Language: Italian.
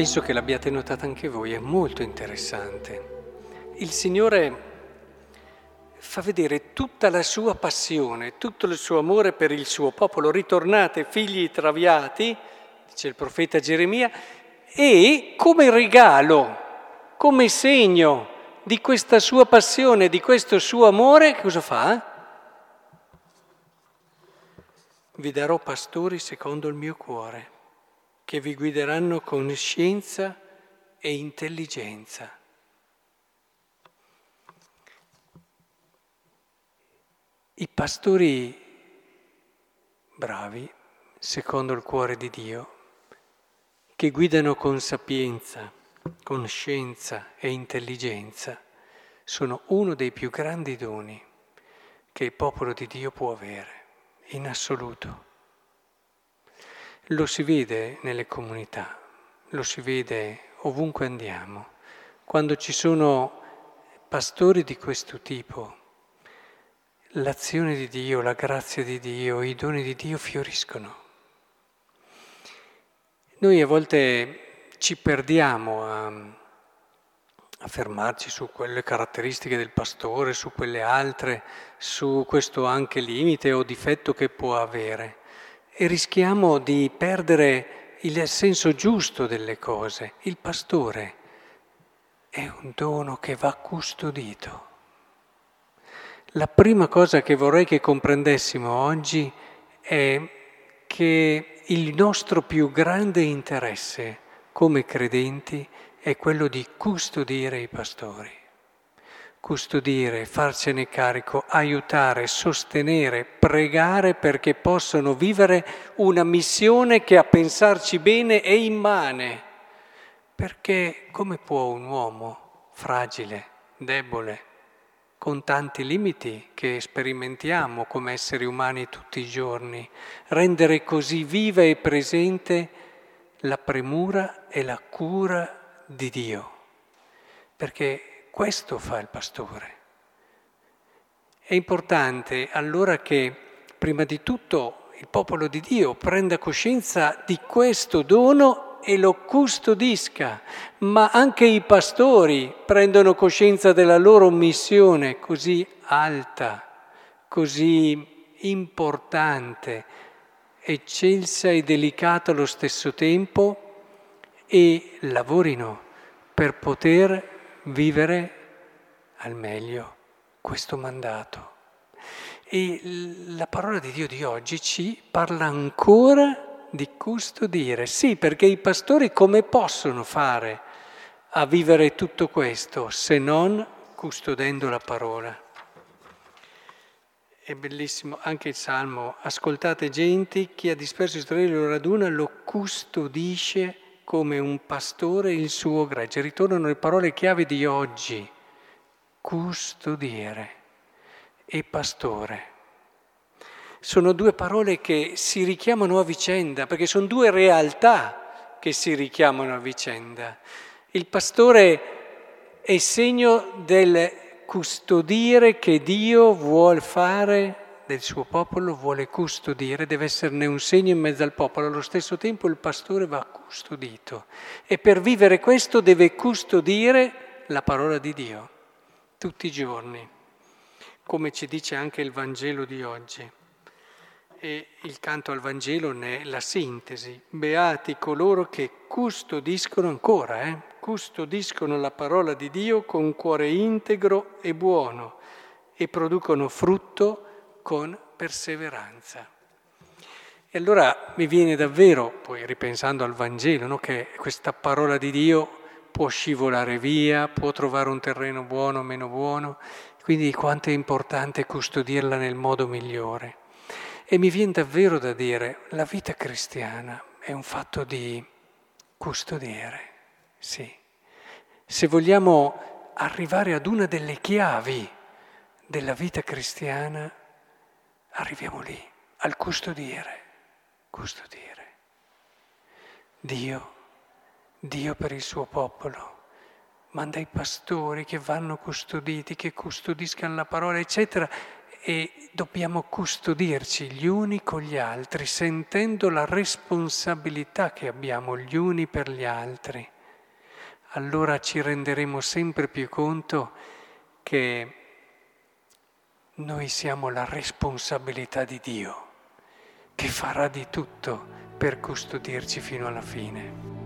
Penso che l'abbiate notata anche voi, è molto interessante. Il Signore fa vedere tutta la sua passione, tutto il suo amore per il suo popolo. Ritornate, figli traviati, dice il profeta Geremia, e come regalo, come segno di questa sua passione, di questo suo amore, cosa fa? Vi darò pastori secondo il mio cuore che vi guideranno con scienza e intelligenza. I pastori bravi, secondo il cuore di Dio, che guidano con sapienza, con scienza e intelligenza, sono uno dei più grandi doni che il popolo di Dio può avere, in assoluto. Lo si vede nelle comunità, lo si vede ovunque andiamo. Quando ci sono pastori di questo tipo, l'azione di Dio, la grazia di Dio, i doni di Dio fioriscono. Noi a volte ci perdiamo a, a fermarci su quelle caratteristiche del pastore, su quelle altre, su questo anche limite o difetto che può avere e rischiamo di perdere il senso giusto delle cose. Il pastore è un dono che va custodito. La prima cosa che vorrei che comprendessimo oggi è che il nostro più grande interesse come credenti è quello di custodire i pastori custodire, farcene carico, aiutare, sostenere, pregare perché possano vivere una missione che a pensarci bene è immane. Perché come può un uomo fragile, debole, con tanti limiti che sperimentiamo come esseri umani tutti i giorni, rendere così viva e presente la premura e la cura di Dio? Perché questo fa il pastore. È importante allora che prima di tutto il popolo di Dio prenda coscienza di questo dono e lo custodisca, ma anche i pastori prendono coscienza della loro missione così alta, così importante, eccelsa e delicata allo stesso tempo e lavorino per poter vivere al meglio questo mandato. E la parola di Dio di oggi ci parla ancora di custodire. Sì, perché i pastori come possono fare a vivere tutto questo se non custodendo la parola? È bellissimo anche il Salmo, ascoltate genti, chi ha disperso Israele lo raduna, lo custodisce come un pastore il suo gregge. Ritornano le parole chiave di oggi, custodire e pastore. Sono due parole che si richiamano a vicenda, perché sono due realtà che si richiamano a vicenda. Il pastore è segno del custodire che Dio vuole fare del suo popolo vuole custodire, deve esserne un segno in mezzo al popolo, allo stesso tempo il pastore va custodito e per vivere questo deve custodire la parola di Dio tutti i giorni, come ci dice anche il Vangelo di oggi. E il canto al Vangelo ne è la sintesi. Beati coloro che custodiscono ancora, eh? custodiscono la parola di Dio con cuore integro e buono e producono frutto con perseveranza. E allora mi viene davvero, poi ripensando al Vangelo, no, che questa parola di Dio può scivolare via, può trovare un terreno buono o meno buono, quindi quanto è importante custodirla nel modo migliore. E mi viene davvero da dire, la vita cristiana è un fatto di custodire, sì. Se vogliamo arrivare ad una delle chiavi della vita cristiana, arriviamo lì, al custodire, custodire. Dio, Dio per il suo popolo, manda i pastori che vanno custoditi, che custodiscano la parola, eccetera, e dobbiamo custodirci gli uni con gli altri, sentendo la responsabilità che abbiamo gli uni per gli altri. Allora ci renderemo sempre più conto che noi siamo la responsabilità di Dio, che farà di tutto per custodirci fino alla fine.